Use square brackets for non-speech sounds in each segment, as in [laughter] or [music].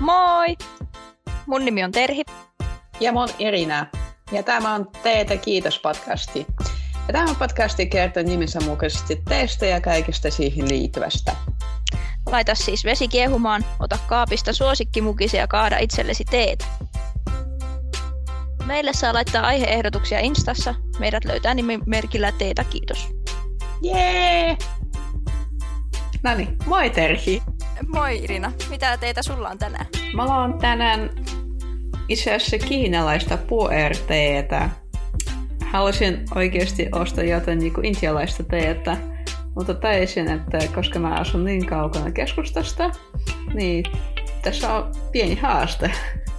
Moi! Mun nimi on Terhi. Ja mun Irina. Ja tämä on Teetä kiitos podcasti. Ja tämä podcasti kertoo nimensä mukaisesti teistä ja kaikesta siihen liittyvästä. Laita siis vesi kiehumaan, ota kaapista suosikkimukisi ja kaada itsellesi teetä. Meille saa laittaa aiheehdotuksia Instassa. Meidät löytää nimimerkillä Teetä kiitos. Jee! Nani, moi Terhi! Moi Irina, mitä teitä sulla on tänään? Mulla on tänään itse asiassa kiinalaista puerteetä. Haluaisin oikeasti ostaa jotain niin kuin intialaista teetä, mutta taisin, että koska mä asun niin kaukana keskustasta, niin tässä on pieni haaste.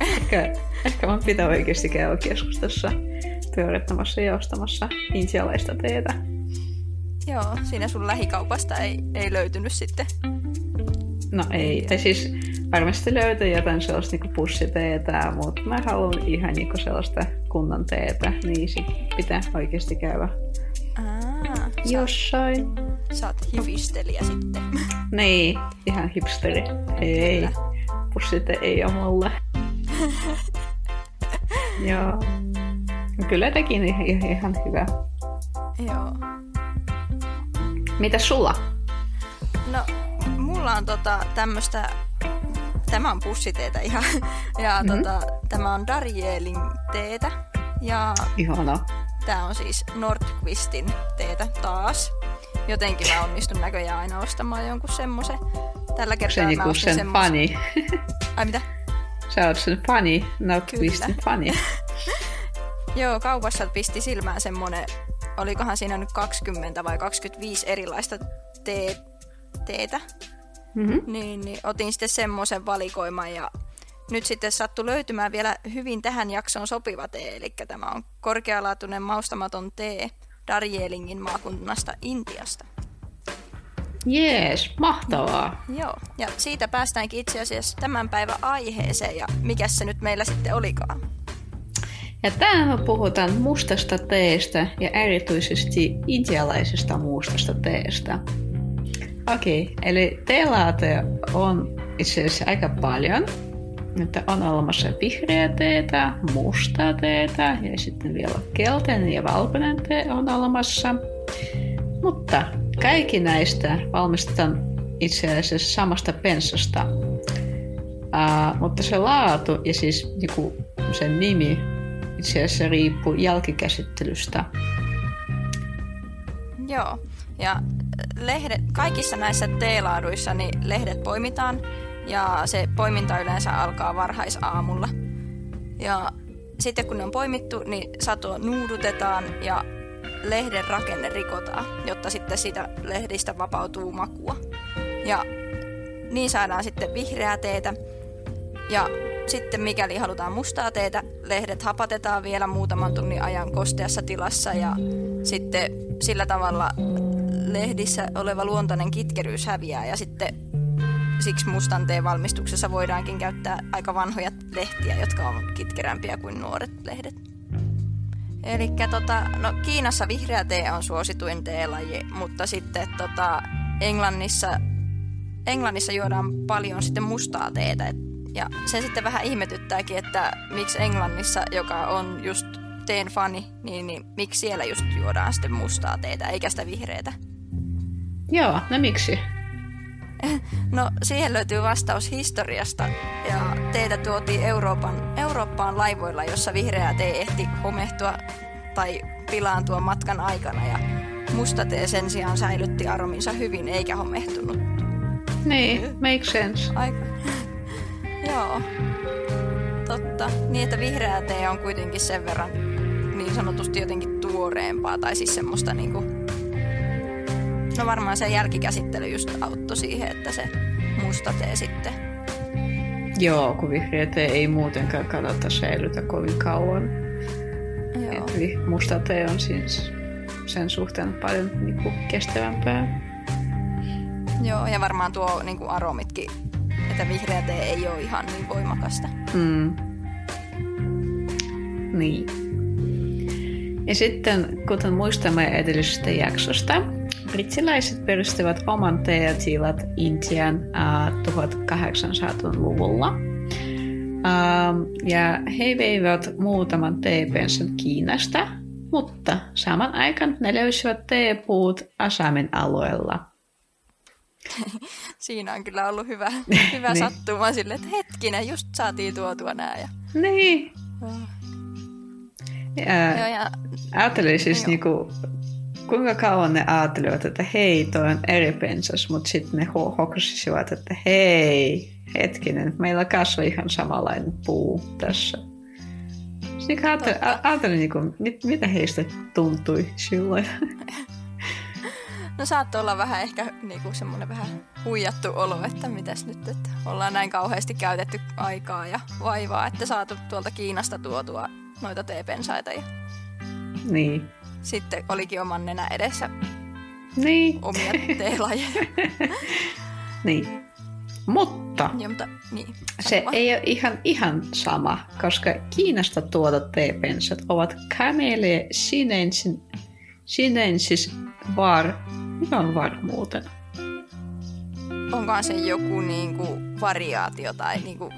ehkä, ehkä mä pitää oikeasti käydä keskustassa pyörittämässä ja ostamassa intialaista teetä. Joo, siinä sun lähikaupasta ei, ei löytynyt sitten. No ei, tai siis varmasti löytyy jotain sellaista niinku pussiteetä, mutta mä haluan ihan niinku sellaista kunnon teetä, niin sit pitää oikeasti käydä Aa, jossain. Sä oot hivistelijä sitten. [laughs] Niin, ihan hipsteri. Ei, pussite ei ole mulle. [laughs] Joo. Kyllä tekin ihan, ihan hyvä. Joo. Mitä sulla? No, mulla on tota tämmöstä, tämä on pussiteetä ihan, ja mm-hmm. tota, tämä on Darjeelin teetä. Ja Ihana. Tää on siis Nordqvistin teetä taas. Jotenkin mä onnistun näköjään aina ostamaan jonkun semmoisen. Tällä kertaa Se mä niinku ostin sen semmosen... fani. Ai mitä? Sä oot sen fani, Nordqvistin fani. [laughs] Joo, kaupassa pisti silmään semmonen, olikohan siinä nyt 20 vai 25 erilaista tee, teetä. Mm-hmm. Niin, niin otin sitten semmoisen valikoiman ja nyt sitten sattui löytymään vielä hyvin tähän jaksoon sopiva tee, eli tämä on korkealaatuinen maustamaton tee Darjeelingin maakunnasta Intiasta. Jees, mahtavaa. Joo, ja siitä päästäänkin itse asiassa tämän päivän aiheeseen, ja mikä se nyt meillä sitten olikaan? Ja tänään me puhutaan mustasta teestä ja erityisesti intialaisesta mustasta teestä. Okei, okay, eli teelaate on itse asiassa aika paljon. Että on olemassa vihreä teetä, mustaa teetä ja sitten vielä keltainen ja valkoinen tee on olemassa. Mutta kaikki näistä valmistetaan itse asiassa samasta pensasta. Uh, mutta se laatu ja siis niinku, sen nimi itse asiassa riippuu jälkikäsittelystä. Joo, ja lehdet, kaikissa näissä teelaaduissa niin lehdet poimitaan ja se poiminta yleensä alkaa varhaisaamulla. Ja sitten kun ne on poimittu, niin sato nuudutetaan ja lehden rakenne rikotaan, jotta sitten siitä lehdistä vapautuu makua. Ja niin saadaan sitten vihreää teetä. Ja sitten mikäli halutaan mustaa teetä, lehdet hapatetaan vielä muutaman tunnin ajan kosteassa tilassa ja sitten sillä tavalla lehdissä oleva luontainen kitkeryys häviää ja sitten siksi mustan teen valmistuksessa voidaankin käyttää aika vanhoja lehtiä, jotka ovat kitkerämpiä kuin nuoret lehdet. Eli tota, no, Kiinassa vihreä tee on suosituin teelaji, mutta sitten tota, Englannissa, Englannissa juodaan paljon sitten mustaa teetä. Ja se sitten vähän ihmetyttääkin, että miksi Englannissa, joka on just teen fani, niin, niin miksi siellä just juodaan sitten mustaa teetä eikä sitä vihreätä. Joo, no miksi? [laughs] No siihen löytyy vastaus historiasta ja teitä tuotiin Euroopan, Eurooppaan laivoilla, jossa vihreä tee ehti homehtua tai pilaantua matkan aikana ja musta tee sen sijaan säilytti arominsa hyvin eikä homehtunut. Niin, make sense. Aika. [laughs] Joo. Totta. Niin, että vihreä tee on kuitenkin sen verran niin sanotusti jotenkin tuoreempaa tai siis semmoista niinku No varmaan se jälkikäsittely just auttoi siihen, että se musta tee sitten. Joo, kun vihreä tee ei muutenkaan kannata säilytä kovin kauan. Joo. Eli musta tee on siis sen suhteen paljon niin kuin, kestävämpää. Joo, ja varmaan tuo niin kuin aromitkin, että vihreä tee ei ole ihan niin voimakasta. Mm. Niin. Ja sitten, kuten muistamme edellisestä jaksosta, Britsiläiset perustivat oman teetilat Intian äh, 1800-luvulla. Um, ja he veivät muutaman teepensan Kiinasta, mutta saman aikaan ne löysivät teepuut Asamin alueella. [laughs] Siinä on kyllä ollut hyvä, [laughs] hyvä niin. sattuma sille, että hetkinen, just saatiin tuotua nää. Ja... Niin. Ja, Joo, ja... Ajattelin siis niinku, kuinka kauan ne ajattelivat, että hei, toi on eri pensas, mutta sitten ne hoksisivat, että hei, hetkinen, meillä kasvoi ihan samanlainen puu tässä. Sitten ajattelin, ajattelin niin kuin, mit, mitä heistä tuntui silloin. [laughs] No saattoi olla vähän ehkä niinku semmoinen vähän huijattu olo, että mitäs nyt, että ollaan näin kauheasti käytetty aikaa ja vaivaa, että saatu tuolta Kiinasta tuotua noita teepensaita. Ja niin. Sitten olikin oman nenä edessä niin. omia teelajeja. [laughs] niin. Mutta, ja, mutta niin, se vaan. ei ole ihan, ihan sama, koska Kiinasta tuotat teepensat ovat Camellia sinensis, sinensis var. Mikä on var muuten? Onkohan se joku niinku variaatio tai niinku...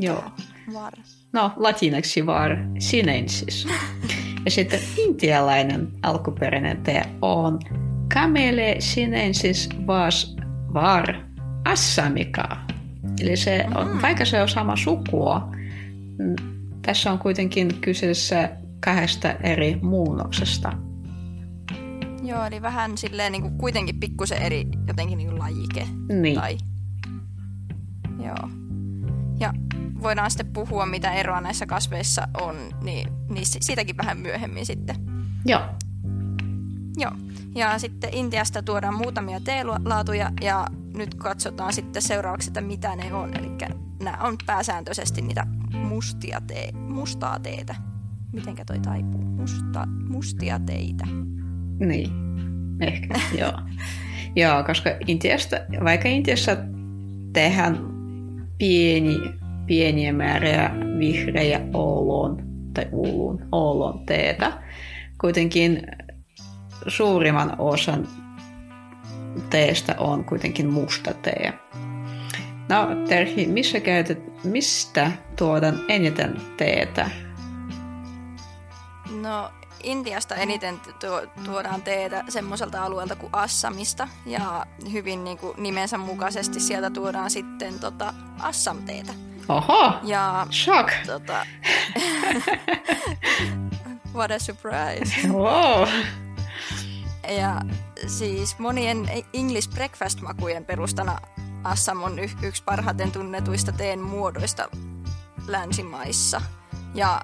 Joo. Var. No, latinaksi var sinensis. [laughs] Ja sitten intialainen alkuperäinen tee on Camele sinensis vas var assamika. Eli se on, vaikka se on sama sukua, mm, tässä on kuitenkin kyseessä kahdesta eri muunnoksesta. Joo, eli vähän silleen niin kuin kuitenkin pikkusen eri jotenkin niin kuin lajike. Niin. Tai... Joo. Ja voidaan sitten puhua, mitä eroa näissä kasveissa on, niin, niin siitäkin vähän myöhemmin sitten. Joo. Joo. Ja sitten Intiasta tuodaan muutamia teelaatuja ja nyt katsotaan sitten seuraavaksi, että mitä ne on. Eli nämä on pääsääntöisesti niitä mustia tee, mustaa teetä. Mitenkä toi taipuu? Musta, mustia teitä. Niin, ehkä, joo. Joo, koska Intiasta, vaikka Intiassa tehdään pieni, pieniä määriä vihreä oolon tai uulun, oolon teetä, kuitenkin suurimman osan teestä on kuitenkin musta tee. No Terhi, missä käytät, mistä tuodaan eniten teetä? No Intiasta eniten tuodaan teetä semmoiselta alueelta kuin Assamista ja hyvin niin kuin nimensä mukaisesti sieltä tuodaan sitten tota Assam-teetä. Oho, ja, shock. Tota, [laughs] what a surprise. Wow. Ja siis monien English breakfast-makujen perustana Assam on y- yksi parhaiten tunnetuista teen muodoista länsimaissa. Ja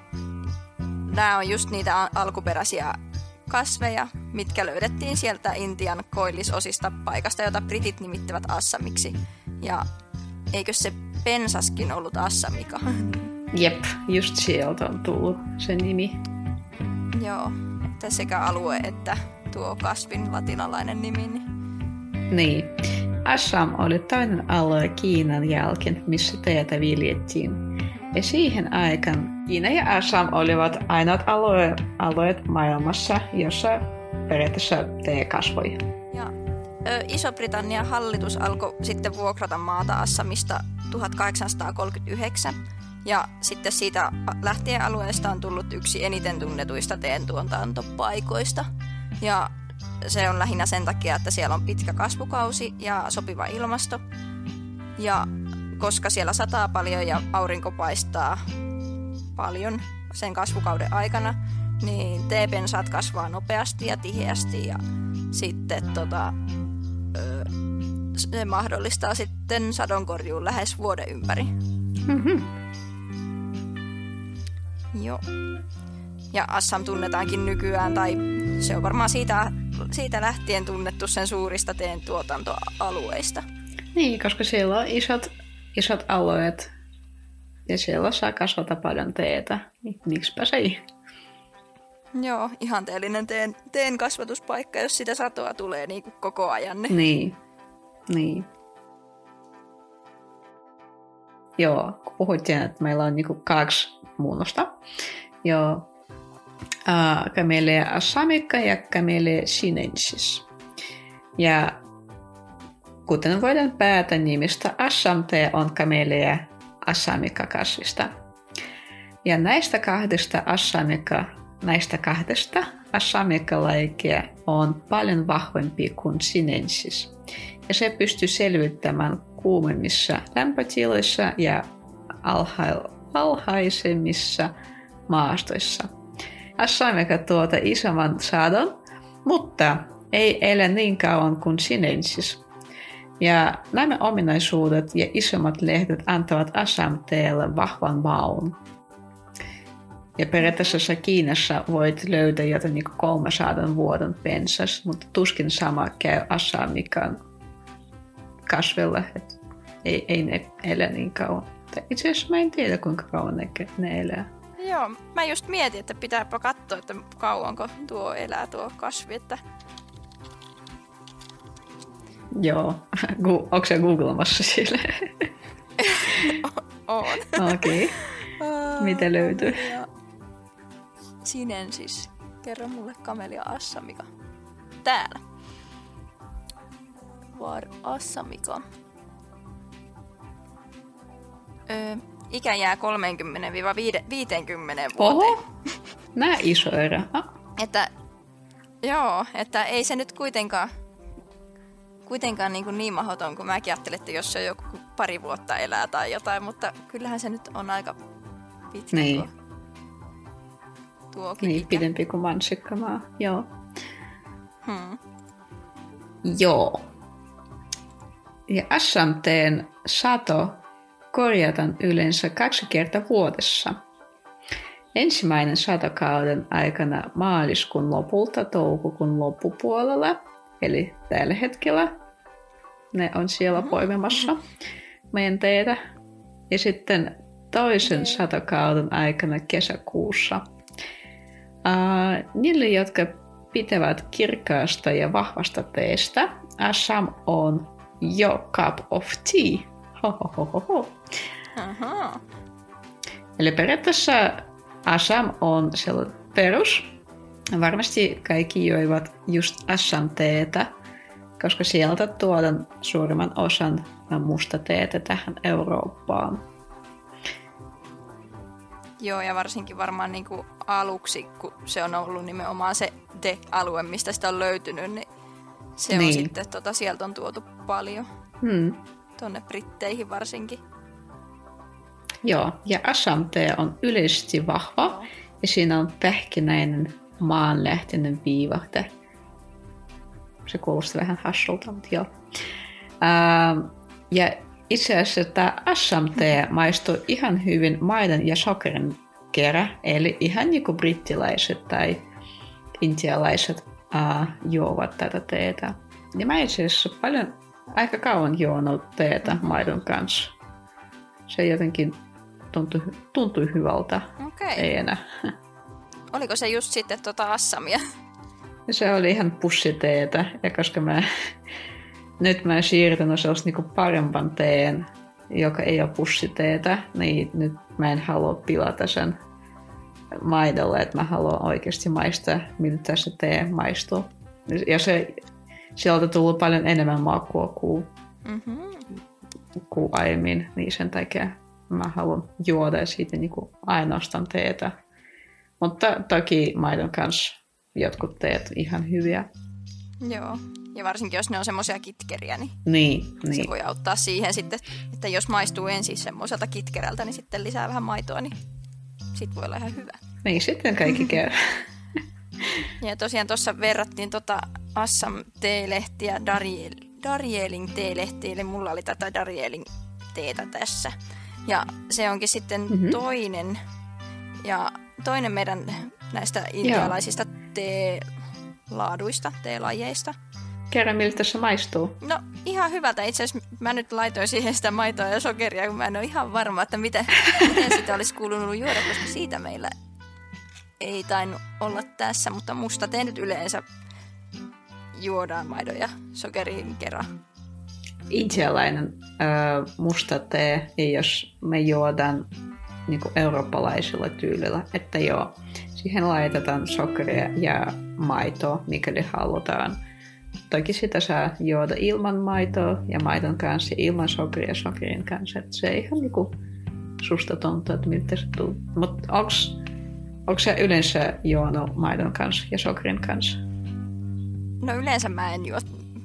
nämä on just niitä alkuperäisiä kasveja, mitkä löydettiin sieltä Intian koillisosista paikasta, jota britit nimittävät Assamiksi. Ja eikö se pensaskin ollut Assamika? Jep, just sieltä on tullut se nimi. Joo, että sekä alue että tuo kasvin latinalainen nimi. Niin... niin. Assam oli toinen alue Kiinan jälkeen, missä teetä viljettiin. Ja siihen aikaan Kiina ja Assam olivat ainoat alue, alueet maailmassa, jossa periaatteessa tee kasvoi. Iso-Britannian hallitus alkoi sitten vuokrata maata Assamista 1839 ja sitten siitä lähtien alueesta on tullut yksi eniten tunnetuista teen tuontaantopaikoista. Ja se on lähinnä sen takia, että siellä on pitkä kasvukausi ja sopiva ilmasto. Ja koska siellä sataa paljon ja aurinko paistaa paljon sen kasvukauden aikana, niin teepensaat kasvaa nopeasti ja tiheästi ja sitten tota, se mahdollistaa sitten sadonkorjuun lähes vuoden ympäri. Mm-hmm. Joo. Ja Assam tunnetaankin nykyään, tai se on varmaan siitä, siitä lähtien tunnettu sen suurista teen tuotantoalueista. Niin, koska siellä on isot, isot alueet ja siellä saa kasvata paljon teetä. Niin miksipä se ei? Joo, ihanteellinen teen, teen kasvatuspaikka, jos sitä satoa tulee niin kuin koko ajan. Niin. Niin. Joo, kun puhuttiin, että meillä on niin kaksi muunnosta. Joo, uh, Camellia assamica ja Camellia sinensis. Ja kuten voidaan päätä nimistä, Assamte on Camellia assamika-kasvista. Ja näistä kahdesta assamika, näistä kahdesta assamika-laikia on paljon vahvempi kuin sinensis. Se pystyy selvittämään kuumemmissa lämpötiloissa ja alhaisemmissa maastoissa. Assamika tuota isomman sadon, mutta ei elä niin kauan kuin sinensis. Ja nämä ominaisuudet ja isommat lehdet antavat Assam-teelle vahvan maun. Ja periaatteessa Kiinassa voit löytää jotain niin 300 vuoden pensas, mutta tuskin sama käy Assamikan kasvilla, että ei, ei ne elä niin kauan. Itse asiassa mä en tiedä, kuinka kauan ne, ne elää. Joo, mä just mietin, että pitääpä katsoa, että kauanko tuo elää tuo kasvi, että Joo. [laughs] Onko se googlamassa sille? [laughs] on. Okei. Okay. Mitä löytyy? Sinensis. Kerro mulle kamelia Assamika. Täällä. Var Assamika. Öö, ikä jää 30-50 vuoteen. Oho, nää iso erä. Ah. Että, joo, että ei se nyt kuitenkaan kuitenkaan niin, kuin niin mahdoton kuin mäkin ajattelin, että jos se joku pari vuotta elää tai jotain, mutta kyllähän se nyt on aika pitkä niin. tuo, tuokin Niin, ikä. pidempi kuin mansikkamaa, joo. Hmm. Joo. Ja SMTn sato korjataan yleensä kaksi kertaa vuodessa. Ensimmäinen satokauden aikana maaliskuun lopulta toukokuun loppupuolella, eli tällä hetkellä ne on siellä poimimassa meidän teitä. Ja sitten toisen satokauden aikana kesäkuussa. Uh, niille, jotka pitävät kirkkaasta ja vahvasta teestä, Assam on your cup of tea. Ho, Aha. Eli periaatteessa Assam on sellainen perus. Varmasti kaikki joivat just Assam-teetä, koska sieltä tuodaan suurimman osan musta teetä tähän Eurooppaan. Joo, ja varsinkin varmaan niin kuin aluksi, kun se on ollut nimenomaan se de-alue, mistä sitä on löytynyt, niin se niin. on sitten, tota, sieltä on tuotu paljon. Hmm. Tuonne Britteihin varsinkin. Joo, ja Assam-tee on yleisesti vahva, ja siinä on pähkinäinen maanlähteinen viivahte. Se kuulostaa vähän hassulta, mutta joo. Ää, ja itse asiassa tämä Assam-tee maistuu ihan hyvin maidon ja sokerin kerä, eli ihan niin kuin brittiläiset tai intialaiset ää, juovat tätä teetä. Ja mä itse asiassa paljon, aika kauan juonut teetä maidon kanssa. Se jotenkin tuntui, tuntui hyvältä. Ei enää. Oliko se just sitten tota Assamia? Se oli ihan pussiteetä, ja koska mä nyt mä siirtynyt sellaista niinku parempan teen, joka ei ole pussiteetä, niin nyt mä en halua pilata sen maidolle, että mä haluan oikeasti maistaa, miltä se tee maistuu. Ja se, sieltä tullut paljon enemmän makua kuin, mm-hmm. kuin aiemmin, niin sen takia mä haluan juoda siitä niin kuin ainoastaan teetä. Mutta toki maidon kanssa jotkut teet ihan hyviä. Joo, ja varsinkin jos ne on semmoisia kitkeriä, niin, niin, se niin. voi auttaa siihen sitten, että jos maistuu ensin semmoiselta kitkerältä, niin sitten lisää vähän maitoa, niin sit voi olla ihan hyvä. Niin, sitten kaikki [laughs] käy. ja tosiaan tuossa verrattiin tota Assam teelehtiä Dariel, Darielin teelehtiä, eli mulla oli tätä Darielin teetä tässä. Ja se onkin sitten mm-hmm. toinen, ja toinen meidän näistä intialaisista teelaaduista, teelajeista. Kerro, miltä se maistuu. No ihan hyvältä. Itse asiassa mä nyt laitoin siihen sitä maitoa ja sokeria, kun mä en ole ihan varma, että miten, miten sitä olisi kuulunut juoda, koska siitä meillä ei tainnut olla tässä, mutta musta te nyt yleensä juodaan maidon ja sokerin kerran. Intialainen äh, musta tee, ja jos me juodaan niin kuin eurooppalaisella tyylillä, että joo, siihen laitetaan sokeria ja maitoa, mikäli halutaan. Toki sitä saa juoda ilman maitoa ja maidon kanssa ja ilman sokeria ja sokerin kanssa. Että se ihan niin kuin susta tuntuu, että miltä se tuntuu. Mutta onks, onko se yleensä juonut maidon kanssa ja sokerin kanssa? No yleensä mä en juo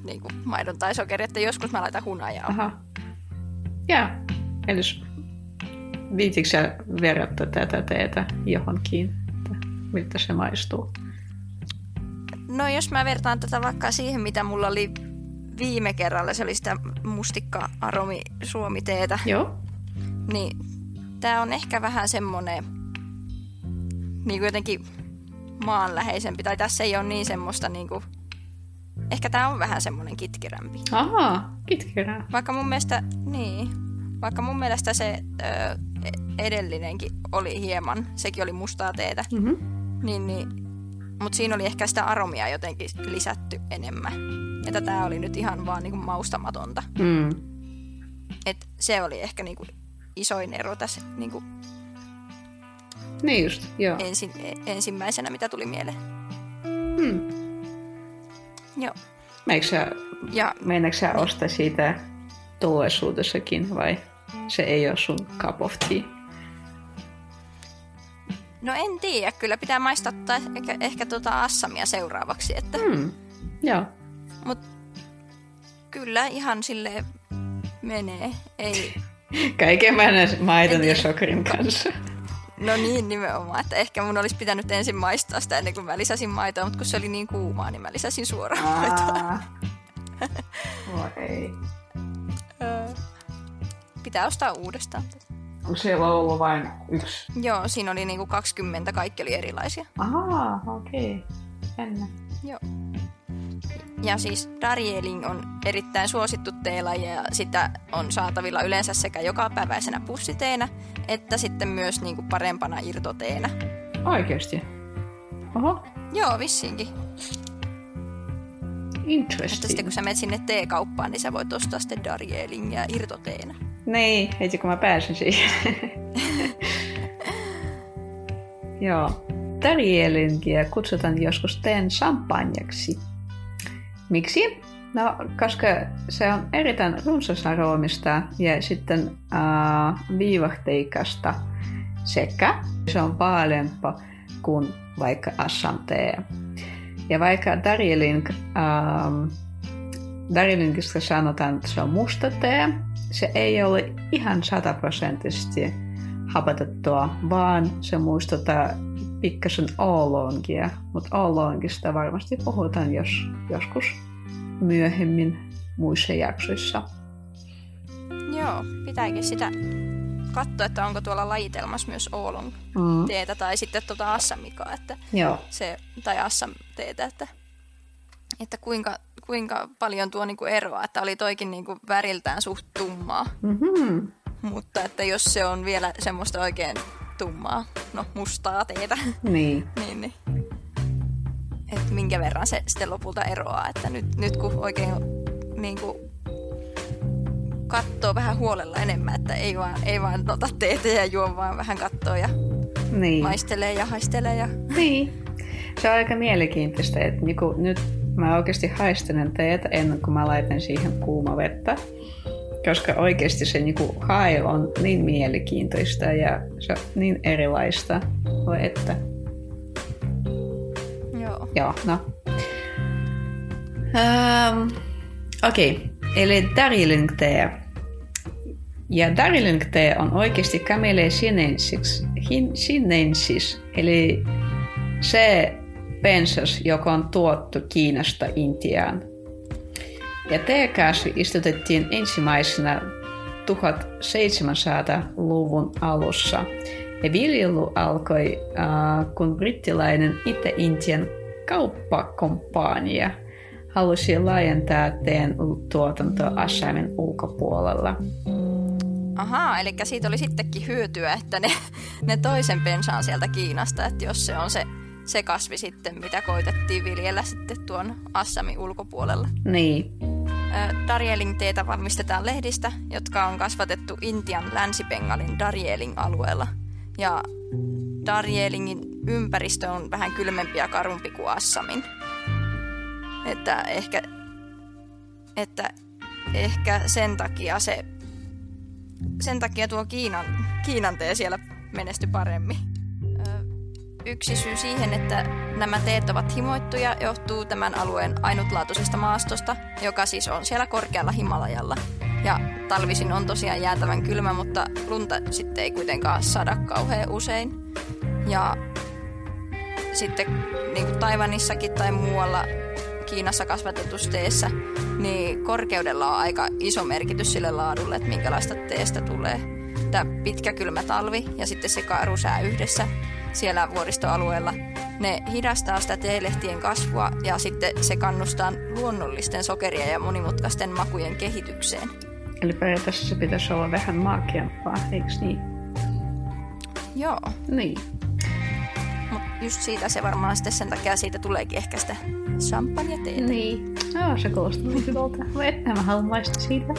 niin kuin maidon tai sokeria, että joskus mä laitan hunajaa. Aha. Ja, eli viitikö sä verrata tätä teetä johonkin, että miltä se maistuu? No jos mä vertaan tätä vaikka siihen, mitä mulla oli viime kerralla, se oli sitä mustikka-aromi suomiteetä. Joo. Niin tää on ehkä vähän semmonen niin kuin jotenkin maanläheisempi. Tai tässä ei ole niin semmoista niin kuin, ehkä tää on vähän semmonen kitkirämpi. Ahaa, kitkerää. Vaikka mun mielestä, niin, vaikka mun mielestä se ö, edellinenkin oli hieman, sekin oli mustaa teetä, Mm-hmm. niin, niin, mutta siinä oli ehkä sitä aromia jotenkin lisätty enemmän. Että tää oli nyt ihan vaan niinku maustamatonta. Mm. Et se oli ehkä niinku isoin ero tässä niinku Niin just, joo. ensin, ensimmäisenä, mitä tuli mieleen. Hmm. Joo. Meikö sä, Ja meinaatko sä ostaa siitä tulevaisuudessakin vai se ei ole sun cup of tea? No en tiedä, kyllä pitää maistattaa ehkä, ehkä tuota assamia seuraavaksi. Että, Hmm. Joo. Mut kyllä ihan sille menee. Ei, [laughs] Kaiken mennä maidon En ja sokerin kanssa. [laughs] no niin nimenomaan, että ehkä mun olisi pitänyt ensin maistaa sitä ennen kuin mä lisäsin maitoa, mutta kun se oli niin kuumaa, niin mä lisäsin suoraan maitoa. Voi ei. [laughs] Pitää ostaa uudestaan. Siellä ollut vain yksi? Joo, siinä oli niinku 20, kaikki oli erilaisia. Ahaa, okei. Okay. Jännä. Joo. Ja siis Darjeeling on erittäin suosittu teelaji ja sitä on saatavilla yleensä sekä jokapäiväisenä pussiteenä että sitten myös niinku parempana irtoteenä. Oikeesti? Oho, Joo, vissiinkin. Että interesting. sitten kun sä menet sinne teekauppaan, niin sä voit ostaa sitten Darjeelingia irtoteenä. Niin, heti kun mä pääsin siihen. Joo. Darjeelingia kutsutaan joskus teen champanjaksi. Miksi? No, koska se on erittäin runsasaromista ja sitten äh, viivahteikasta sekä se on vaalempaa kuin vaikka Assam tee. Ja vaikka Darjeeling, ähm, Darjeelingista sanotaan, että se on musta tee, se ei ole ihan sataprosenttisesti hapatettua, vaan se muistuttaa pikkasen oolongia, mutta oolongista varmasti puhutaan jos, joskus myöhemmin muissa jaksoissa. Joo, pitääkin sitä katsoa, että onko tuolla lajitelmassa myös oolong Mm. teetä tai sitten tuota assamikaa, että Joo. se, tai assam teetä, että, että kuinka, kuinka paljon tuo niinku eroa, että oli toikin niinku väriltään suht tummaa, Mm-hmm. mutta että jos se on vielä semmoista oikein tummaa, no mustaa teetä, Niin. [laughs] niin, niin että minkä verran se sitten lopulta eroaa, että nyt, nyt kun oikein niin kuin katsoo vähän huolella enemmän, että ei vaan, ei vaan ota teetä ja juo, vaan vähän katsoo ja Niin. maistelee ja haistelee ja Niin. Se on aika mielenkiintoista, että niinku nyt mä oikeasti haistelen teetä ennen kuin mä laitan siihen kuuma vettä. Koska oikeasti se niinku hae on niin mielenkiintoista ja se on niin erilaista. Voi että. joo. Joo, no. Um, Okei, okay. eli Darjeeling tee. Ja Darjeeling tee on oikeasti Camellia sinensis, hin, sinensis, eli se pensas, joka on tuottu Kiinasta Intiaan. Ja teekasvi istutettiin ensimmäisenä 1700-luvun alussa. Ja viljely alkoi, äh, kun brittiläinen Itä-Intian kauppakompania halusi laajentaa teen tuotantoa Assamin ulkopuolella. Ahaa, eli siitä oli sittenkin hyötyä, että ne, ne toisen pensaan sieltä Kiinasta, että jos se on se, se kasvi sitten, mitä koitettiin viljellä sitten tuon Assamin ulkopuolella. Niin, Darjeeling-teetä valmistetaan lehdistä, jotka on kasvatettu Intian länsipengalin Darjeeling-alueella. Ja Darjeelingin ympäristö on vähän kylmempi ja karumpi kuin Assamin. Että ehkä, että ehkä sen takia se sen takia tuo Kiinan, Kiinan tee siellä menesty paremmin. Yksi syy siihen, että nämä teet ovat himoittuja, johtuu tämän alueen ainutlaatuisesta maastosta, joka siis on siellä korkealla Himalajalla. Ja talvisin on tosiaan jäätävän kylmä, mutta lunta sitten ei kuitenkaan sada kauhean usein. Ja sitten niin kuin Taivanissakin tai muualla Kiinassa kasvatetussa teessä, niin korkeudella on aika iso merkitys sille laadulle, että minkälaista teestä tulee. Tämä pitkä kylmä talvi ja sitten se karusää yhdessä siellä vuoristoalueella, ne hidastaa sitä teelehtien kasvua ja sitten se kannustaa luonnollisten sokerien ja monimutkaisten makujen kehitykseen. Eli periaatteessa se pitäisi olla vähän maakeampaa, eikö niin? Joo. Niin. Mutta just siitä se varmaan sitten sen takia siitä tuleekin ehkä sitä champagne-teetä. Niin. Joo, se kuulostaa hyvältä. [laughs] Mä, mä haluan maistaa siitä.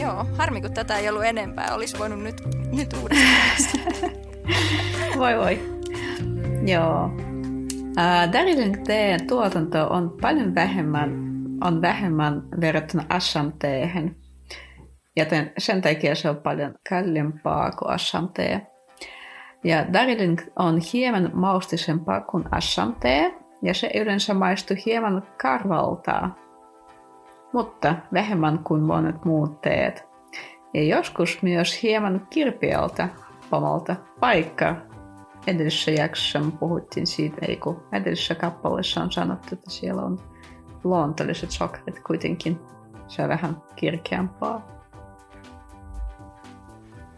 Joo, harmi kun tätä ei ollut enempää. Olisi voinut nyt, nyt uudestaan. [laughs] [laughs] voi voi. Joo. Uh, Darjeeling teen tuotanto on paljon vähemmän, on vähemmän verrattuna Assam teehen, joten sen takia se on paljon kalliimpaa kuin Assam tee. Ja Darjeeling on hieman maustisempaa kuin Assam tee, ja se yleensä maistuu hieman karvaltaa, mutta vähemmän kuin monet muut teet. Ja joskus myös hieman kirpeältä omalta paikka. Edellisessä jaksossa puhuttiin siitä, ei kun edellisessä kappaleessa on sanottu, että siellä on luontalliset sokerit kuitenkin. Se on vähän kirkeämpaa.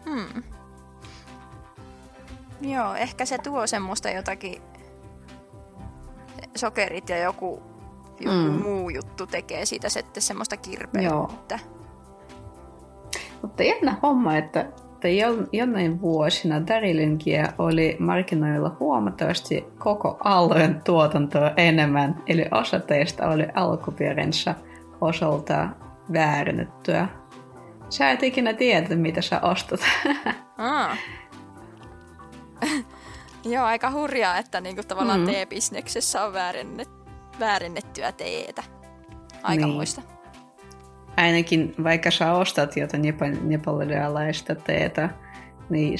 Hmm. Joo, ehkä se tuo semmoista jotakin sokerit ja joku, joku mm. muu juttu tekee siitä sitten semmoista kirpeyttä. Joo. Mutta jännä homma, että että jonain vuosina Darilinkia oli markkinoilla huomattavasti koko alueen tuotantoa enemmän, eli osa teistä oli alkuperänsä osalta väärennettyä. Sä et ikinä tiedä, mitä sä ostat. [laughs] Ah. [laughs] Joo, aika hurjaa, että niinku tavallaan mm. teebisneksessä on väärennet, väärennettyä teetä. Aika niin. muista ainakin vaikka sä ostat jotain nepalialaista teetä, niin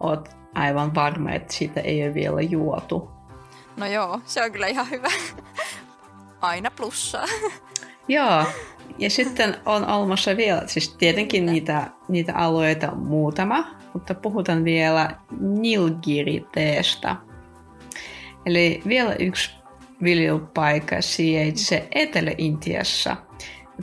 oot aivan varma, että sitä ei ole vielä juotu. No joo, se on kyllä ihan hyvä. Aina plussaa. Joo, ja sitten on olemassa vielä, siis tietenkin niitä, niitä alueita on muutama, mutta puhutaan vielä Nilgiri-teestä. Eli vielä yksi viljelypaikka sijaitsee Etelä-Intiassa –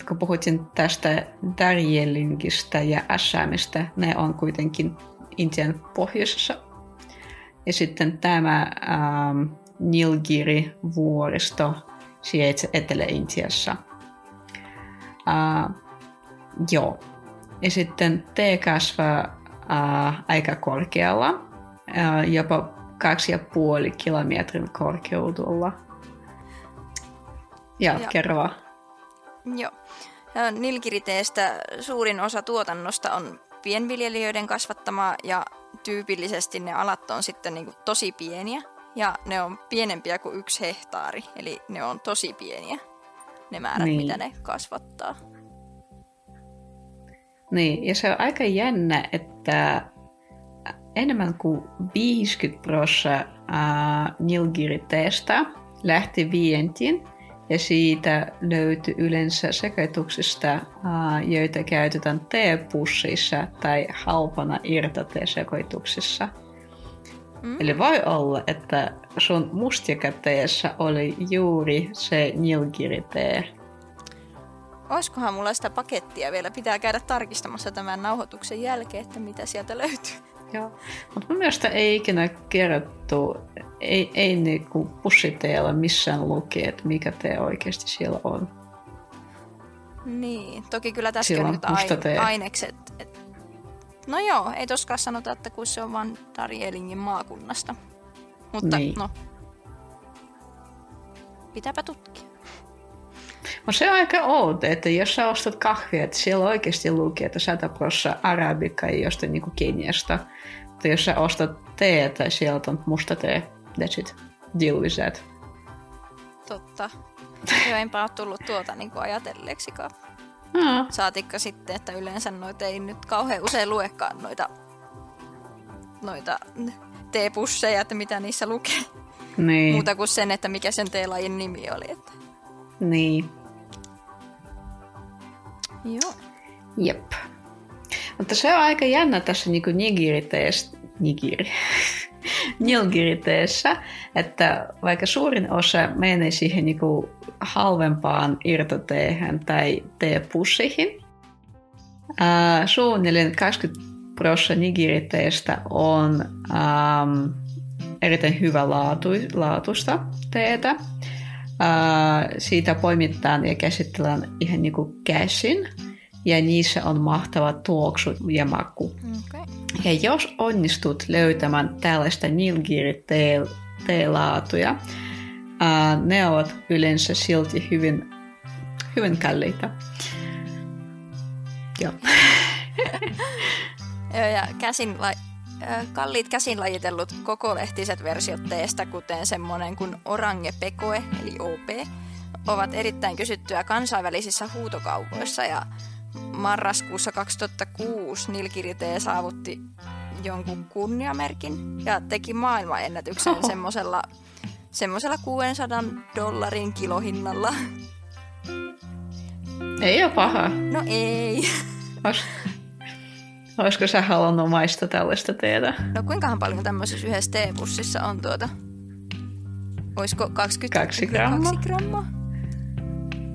kun puhuttiin tästä Darjeelingistä ja Assamista, ne on kuitenkin Intian pohjoisessa. Ja sitten tämä ähm, Nilgiri-vuoristo sijaitsee Etelä-Intiassa. Äh, joo. Ja sitten tee kasvaa äh, aika korkealla, äh, jopa kaksi ja puoli kilometrin korkeudella. Ja, ja. kerro vaan. Joo. Nilkiriteestä suurin osa tuotannosta on pienviljelijöiden kasvattamaa ja tyypillisesti ne alat on sitten niin kuin tosi pieniä ja ne on pienempiä kuin yksi hehtaari, eli ne on tosi pieniä ne määrät, niin. mitä ne kasvattaa. Niin, ja se on aika jännä, että enemmän kuin 50 prosenttia Nilgiriteestä lähti vientiin ja siitä löytyy yleensä sekoituksista, joita käytetään teepussissa tai halpana irtoteesekoituksissa. Mm. Eli voi olla, että sun mustikateessa oli juuri se nilgiri-tee. Olisikohan mulla sitä pakettia vielä? Pitää käydä tarkistamassa tämän nauhoituksen jälkeen, että mitä sieltä löytyy. Joo, mutta mun mielestä ei ikinä kerrottu, ei, ei niinku pussiteella missään lukee, että mikä tee oikeasti siellä on. Niin, toki kyllä tässä on aine- ainekset. Et... No joo, ei toskaan sanota, että kun se on vain Darjeelingin maakunnasta. Mutta niin. no, pitääpä tutkia. No se on aika outo, että jos sä ostat kahvia, että siellä oikeasti lukee, että 100 prosenttia arabika ja jostain niin kuin Keniasta. Sä ostat teetä, sieltä on musta tee. That's it. Deal with that. Totta. Joo, enpä ole tullut tuota niin kuin ajatelleeksikaan. Aa, Saatikka sitten, että yleensä noita ei nyt kauhean usein luekaan noita, noita teepusseja, että mitä niissä lukee. niin, Muuta kuin sen, että mikä sen teelajin nimi oli. Että. niin. Joo. Jep. Mutta se on aika jännä tässä niin nigiriteessä, nigiri, [laughs] nilgiriteessä, että vaikka suurin osa menee siihen niin halvempaan irtoteehen tai teepussihin, suunnilleen 20 prosenttia nigiriteestä on ähm, erittäin hyvä laatu, laatusta teetä. Ää, siitä poimitaan ja käsitellään ihan niin kuin käsin ja niissä on mahtava tuoksu ja maku. Okay. Ja jos onnistut löytämään tällaista nilgiri-teelaatuja, ää, ne ovat yleensä silti hyvin, hyvin kalliita. Joo. [laughs] Joo, ja käsin la- ö, kalliit käsin lajitellut kokolehtiset versiot teestä, kuten semmonen kuin Orange Pekoe, eli OP, ovat erittäin kysyttyä kansainvälisissä huutokaupoissa ja marraskuussa 2006 Nilkiritee saavutti jonkun kunniamerkin ja teki maailmanennätyksen Oho. semmoisella semmoisella 600 dollarin kilohinnalla. Ei ole paha. No ei. Ois, olisiko sä halunnut maistaa tällaista teetä? No kuinkahan paljon tämmöisessä yhdessä teepussissa on tuota? Olisiko 20 Kaksi grammaa. Kaksi grammaa?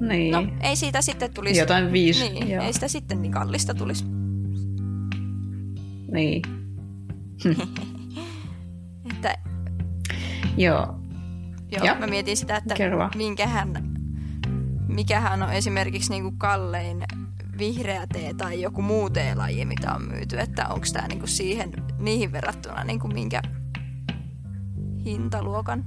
Niin. No, ei siitä sitten tulisi... Jotain viisi. Niin, joo. ei sitä sitten niin kallista tulisi. Niin. [laughs] Että, Joo. joo, Ja? mä mietin sitä, että Kerro minkähän, mikähän on esimerkiksi niin kuin kallein vihreä tee tai joku muu teelaji, mitä on myyty, että onko tämä niin kuin siihen, niihin verrattuna niin kuin minkä hintaluokan.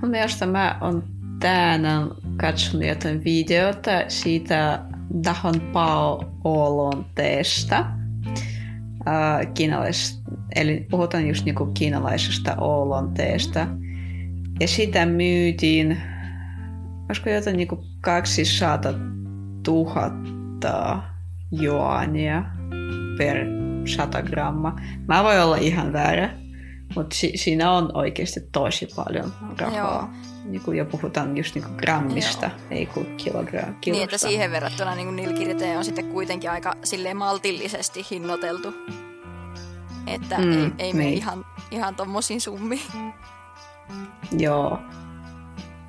Mun mielestä mä oon tänään katsonut jotain videota siitä Dahon Pao Oolon teestä. Äh, kiinalais, eli puhutaan just niinku kiinalaisesta Oolon teestä. Ja sitä myytiin, olisiko jotain niinku 200 000 juania per 100 gramma. Mä voin olla ihan väärä, mutta si- siinä on oikeasti tosi paljon rahaa. Joo. Niin kuin jo puhutaan just niin kuin grammista, Joo. ei kuin kilogra- kilosta. Niin, että siihen verrattuna niin nilkiritee on sitten kuitenkin aika silleen maltillisesti hinnoiteltu. Että Mm, ei, ei mene niin. ihan, ihan tommosin summi. Joo.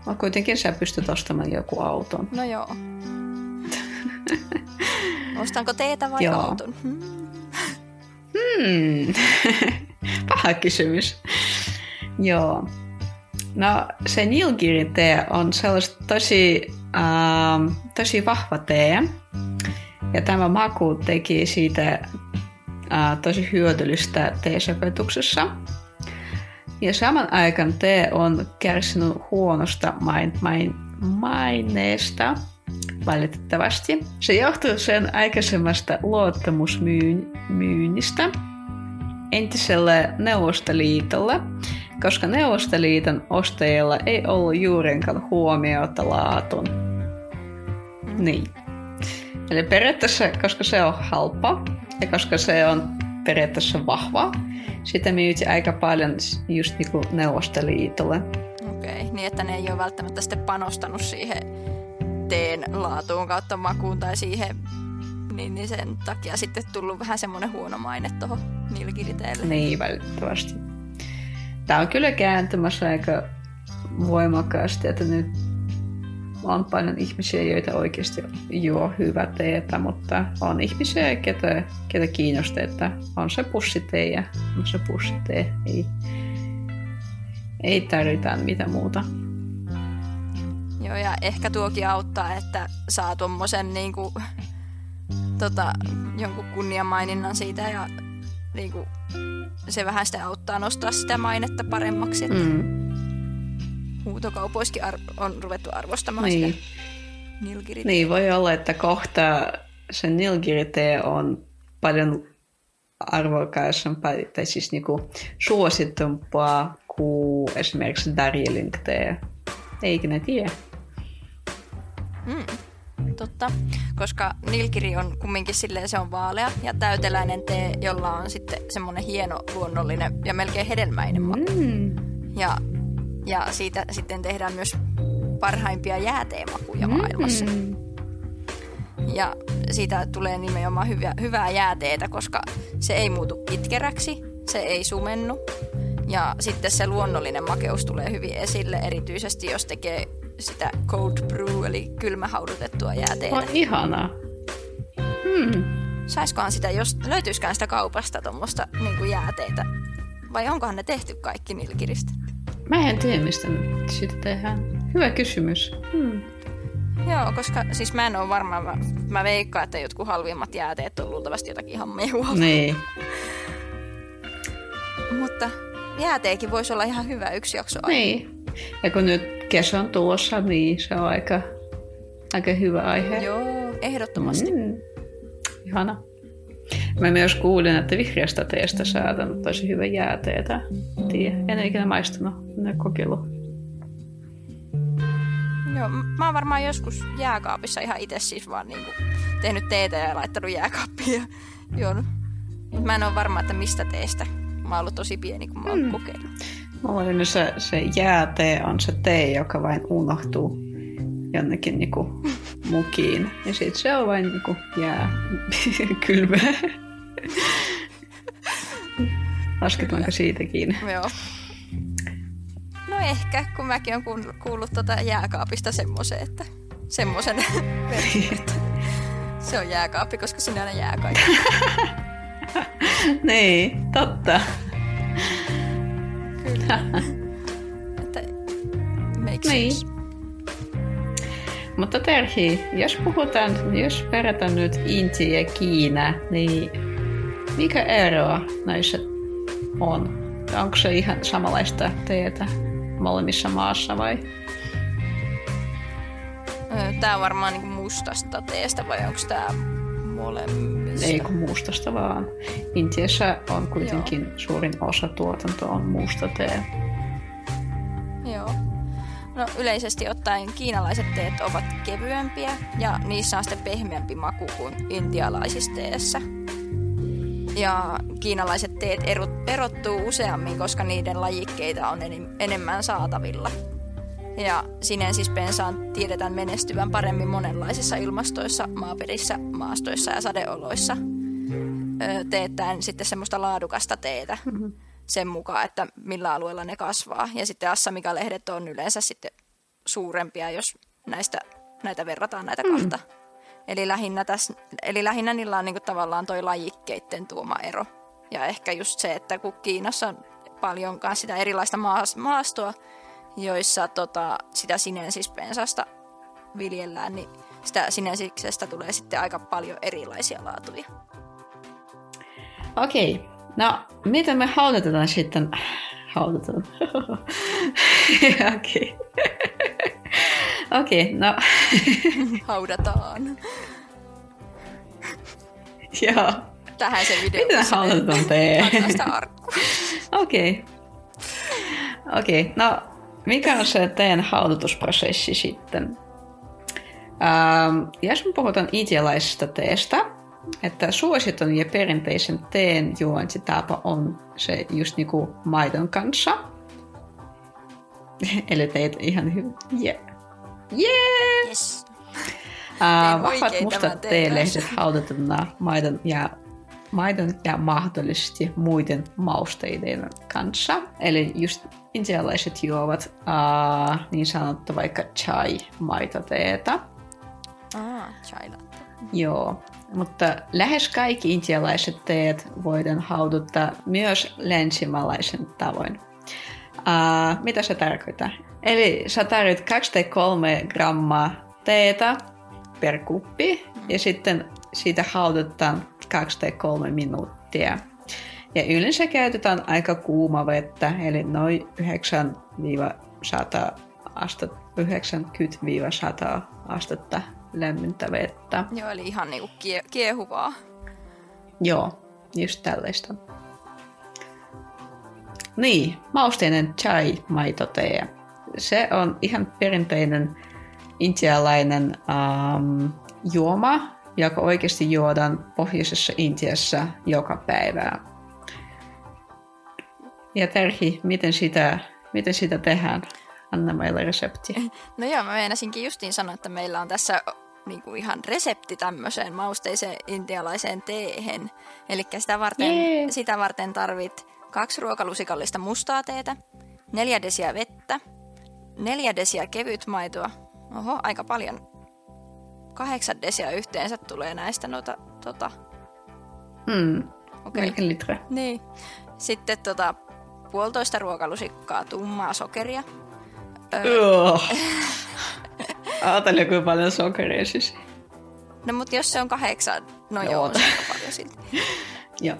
No kuitenkin sä pystyt ostamaan joku auton. No joo. Ostanko teetä vai Joo. auton? Hmm. Hmm. [laughs] Paha kysymys. Joo. No se Nilgiri tee on sellaista tosi, ähm, tosi vahva tee. Ja tämä maku teki siitä äh, tosi hyödyllistä teesepetuksessa. Ja saman aikaan tee on kärsinyt huonosta main, main, maineesta valitettavasti. Se johtuu sen aikaisemmasta luottamusmyynnistä entiselle Neuvostoliitolle, koska Neuvostoliiton ostajilla ei ollut juurinkaan huomiota laatun. Niin. Eli periaatteessa, koska se on halpa ja koska se on periaatteessa vahva, sitä myytiin aika paljon just niin kuin Neuvostoliitolle. Okei, okay. niin että ne ei ole välttämättä sitten panostanut siihen teen laatuun kautta makuun tai siihen, niin, niin sen takia sitten tullut vähän semmoinen huono maine tuohon nilkiriteelle. Niin, valitettavasti. Tämä on kyllä kääntymässä aika voimakkaasti, että nyt on paljon ihmisiä, joita oikeasti juo hyvää teetä, mutta on ihmisiä, ketä, ketä kiinnostaa, että on se pussitee ja on se pussitee. Ei, ei tarvita mitään muuta. Joo, ja ehkä tuokin auttaa, että saa tuommoisen niinku, tota, jonkun kunniamaininnan siitä ja niinku, se vähän sitä auttaa nostaa sitä mainetta paremmaksi. Että Mm, huutokaupoissakin ar- on ruvettu arvostamaan niin. sitä nilkiriteä. niin, voi olla, että kohta se nilgiri-tee on paljon arvokaisempaa, tai siis niinku suositumpaa kuin esimerkiksi Darjeeling-tee. Eikä ne tiedä. Mm. Totta, koska nilkiri on kumminkin silleen, se on vaalea ja täyteläinen tee, jolla on sitten semmoinen hieno, luonnollinen ja melkein hedelmäinen maku. Mm. Ja, ja siitä sitten tehdään myös parhaimpia jääteemakuja maailmassa. Mm. Ja siitä tulee nimenomaan hyvä, hyvää jääteetä, koska se ei muutu kitkeräksi, se ei sumennu. Ja sitten se luonnollinen makeus tulee hyvin esille, erityisesti jos tekee sitä cold brew, eli kylmähaudutettua jääteetä. On ihanaa. Hmm. Saiskohan sitä, jos löytyisikään sitä kaupasta tuommoista niin jääteitä? Vai onkohan ne tehty kaikki nilkiristä? Mä en tiedä, mistä sitä tehdään. Hyvä kysymys. Hmm. Joo, koska siis mä en ole varma, mä, mä veikkaan, että jotkut halvimmat jääteet on luultavasti jotakin ihan mehua. Niin. Mutta jääteekin voisi olla ihan hyvä yksi jakso. Niin. Ja kun nyt kesä on tuossa, niin se on aika, aika hyvä aihe. Joo, ehdottomasti. Mm. Ihana. Mä myös kuulin, että vihreästä teestä saadaan tosi hyvä jääteetä. Tiedä, en ole ikinä maistunut, en ole kokeillut. Joo, mä oon varmaan joskus jääkaapissa ihan itse siis vaan niinku tehnyt teetä ja laittanut jääkaappiin ja juonut. Mut Mä en ole varma, että mistä teestä. Mä oon ollut tosi pieni, kun mä oon mm. kokeillut. Yleensä se, se jäätee on se tee, joka vain unohtuu jonnekin niinku mukiin. Ja sit se on vain niinku jää [laughs] kylmää. Lasketaanko siitäkin? Joo. No ehkä, kun mäkin olen kuullut, kuullut tuota jääkaapista semmoisen, että semmoisen. Se on jääkaappi, koska sinne aina jää kaikki. [laughs] niin, totta. Että makes Niin. sense. Mutta Terhi, jos puhutaan, jos verrataan nyt Intia ja Kiina, niin mikä ero näissä on? Onko se ihan samanlaista teetä molemmissa maassa vai? Tää on varmaan niinku mustasta teestä vai onko tää Ei kun mustasta vaan. Intiassa on kuitenkin Joo. suurin osa tuotantoa on musta tee. Joo. No yleisesti ottaen kiinalaiset teet ovat kevyempiä ja niissä on sitten pehmeämpi maku kuin intialaisissa teessä. Ja kiinalaiset teet erot, erottuu useammin, koska niiden lajikkeita on enemmän saatavilla. Ja sinensispensaan tiedetään menestyvän paremmin monenlaisissa ilmastoissa, maaperissä, maastoissa ja sadeoloissa. Ö, teettäen sitten semmoista laadukasta teetä Mhm. sen mukaan, että millä alueella ne kasvaa. Ja sitten assamika-lehdet on yleensä sitten suurempia, jos näistä, näitä verrataan näitä kahta. Eli lähinnä, täs, eli lähinnä niillä on niinku tavallaan toi lajikkeiden tuoma ero. Ja ehkä just se, että kun Kiinassa on paljon kans sitä erilaista maas- maastoa, joissa tota, sitä sinensispensasta viljellään, niin sitä sinensiksestä tulee sitten aika paljon erilaisia laatuja. Okei, no miten me haudutetaan sitten? Haudutetaan. [laughs] Okei. Okei, no [laughs] Haudataan. [laughs] joo. Tähän se video. Miten haudutetaan tee? Okei. Okei, no mikä on se teen haudutusprosessi sitten? Ähm, jos me puhutaan itialaisesta teestä, että suositun ja perinteisen teen juontitapa on se just niinku maidon kanssa. [laughs] Eli teet ihan hyvin. Yeah. Yeah! Yes. Tein vahvat mustat teelehdet haudutettuna maidon ja, maidon ja mahdollisesti muiden mausteiden kanssa. Eli just intialaiset juovat uh, niin sanottu vaikka chai maitoteetä. Ah, chai latte. Joo, mutta lähes kaikki intialaiset teet voidaan hauduttaa myös länsimaalaisen tavoin. Uh, mitä se tarkoittaa? Eli sä tarvit 2 tai 3 grammaa teetä per kuppi ja sitten siitä haudutaan 2 tai 3 minuuttia. Ja yleensä käytetään aika kuuma vettä, eli noin 9-100 astetta, 90-100 astetta lämmintä vettä. Joo, eli ihan niinku kie- kiehuvaa. Joo, just tällaista. Niin, mausteinen chai maitotee. Se on ihan perinteinen intialainen um, juoma, joka oikeasti juodaan pohjoisessa Intiassa joka päivä. Ja Terhi, miten sitä, miten sitä tehdään? Anna meille resepti. [laughs] No joo, mä meinasinkin justiin sanoa, että meillä on tässä niin kuin ihan resepti tämmöiseen mausteiseen intialaiseen teehen. Eli sitä varten, yeah. sitä varten tarvit kaksi ruokalusikallista mustaa teetä, neljä desiä vettä, neljä desiä kevytmaitoa, oho, aika paljon, kahdeksan desiä yhteensä tulee näistä noita, tota... Hmm, okay. litra. Niin. Sitten tota, puolitoista ruokalusikkaa tummaa sokeria. Öö. [laughs] Ajattelin, kuinka paljon sokeria siis. No mutta jos se on kahdeksan, no joo, joo on paljon silti. [laughs] joo.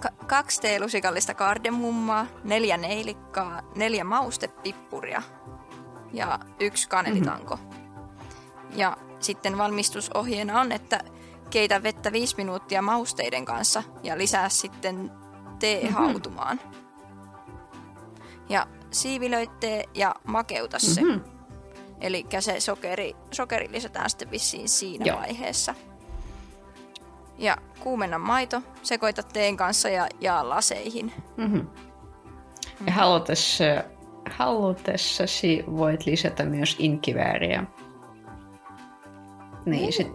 Ka- kaksi teelusikallista kardemummaa, neljä neilikkaa, neljä maustepippuria ja yksi kanelitanko. Mm-hmm. Ja sitten valmistusohjeena on, että keitä vettä viisi minuuttia mausteiden kanssa ja lisää sitten tee mm-hmm. hautumaan. Ja siivilöitte ja makeuta se. Mm-hmm. Eli se sokeri, sokeri lisätään sitten vissiin siinä Joo. vaiheessa. Ja kuumenna maito, sekoita teen kanssa ja jaa laseihin. Mm-hmm. Ja halutessa, halutessasi voit lisätä myös inkivääriä. Niin, sit,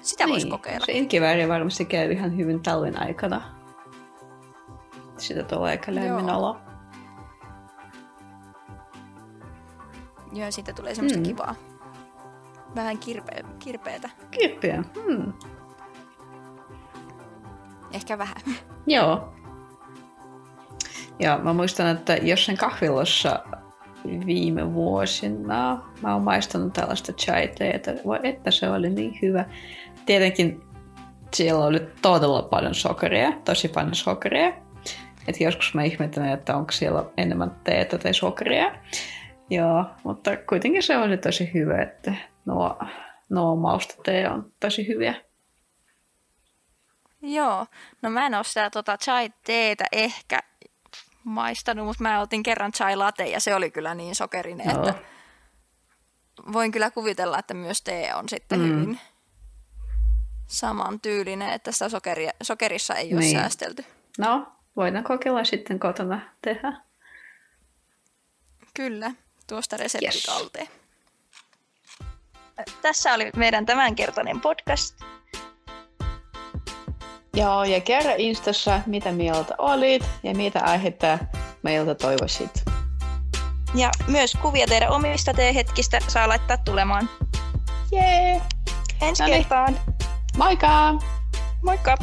Sitä niin, voisi kokeilla. Se inkivääri varmasti käy ihan hyvin talven aikana. Sitä tulee aika lämmin olo. Joo, siitä tulee semmoista mm. kivaa. Vähän kirpe- kirpeätä. Kirpeä, hmm. Ehkä vähän. Joo. Ja mä muistan, että jossain kahvilassa viime vuosina mä oon maistanut tällaista chai teetä. Voi että se oli niin hyvä. Tietenkin siellä oli todella paljon sokeria, tosi paljon sokeria. Et joskus mä ihmettelen, että onko siellä enemmän teetä tai sokeria. Joo, mutta kuitenkin se oli tosi hyvä, että nuo, nuo maustetee on tosi hyviä. Joo, no mä en ole sitä tota chai-teetä ehkä maistanut, mutta mä otin kerran chai latte ja se oli kyllä niin sokerinen, Joo. että voin kyllä kuvitella, että myös tee on sitten mm. hyvin saman tyylinen, että sitä sokeria, sokerissa ei ole niin. säästelty. No, voidaan kokeilla sitten kotona tehdä. Kyllä tuosta reseptitalteen. Yes. Tässä oli meidän tämänkertainen podcast. Joo, ja kerro Instassa, mitä mieltä olit ja mitä aihetta meiltä toivoisit. Ja myös kuvia teidän omista teehetkistä saa laittaa tulemaan. Jee! Ensi kertaan. Moikka! Moikka!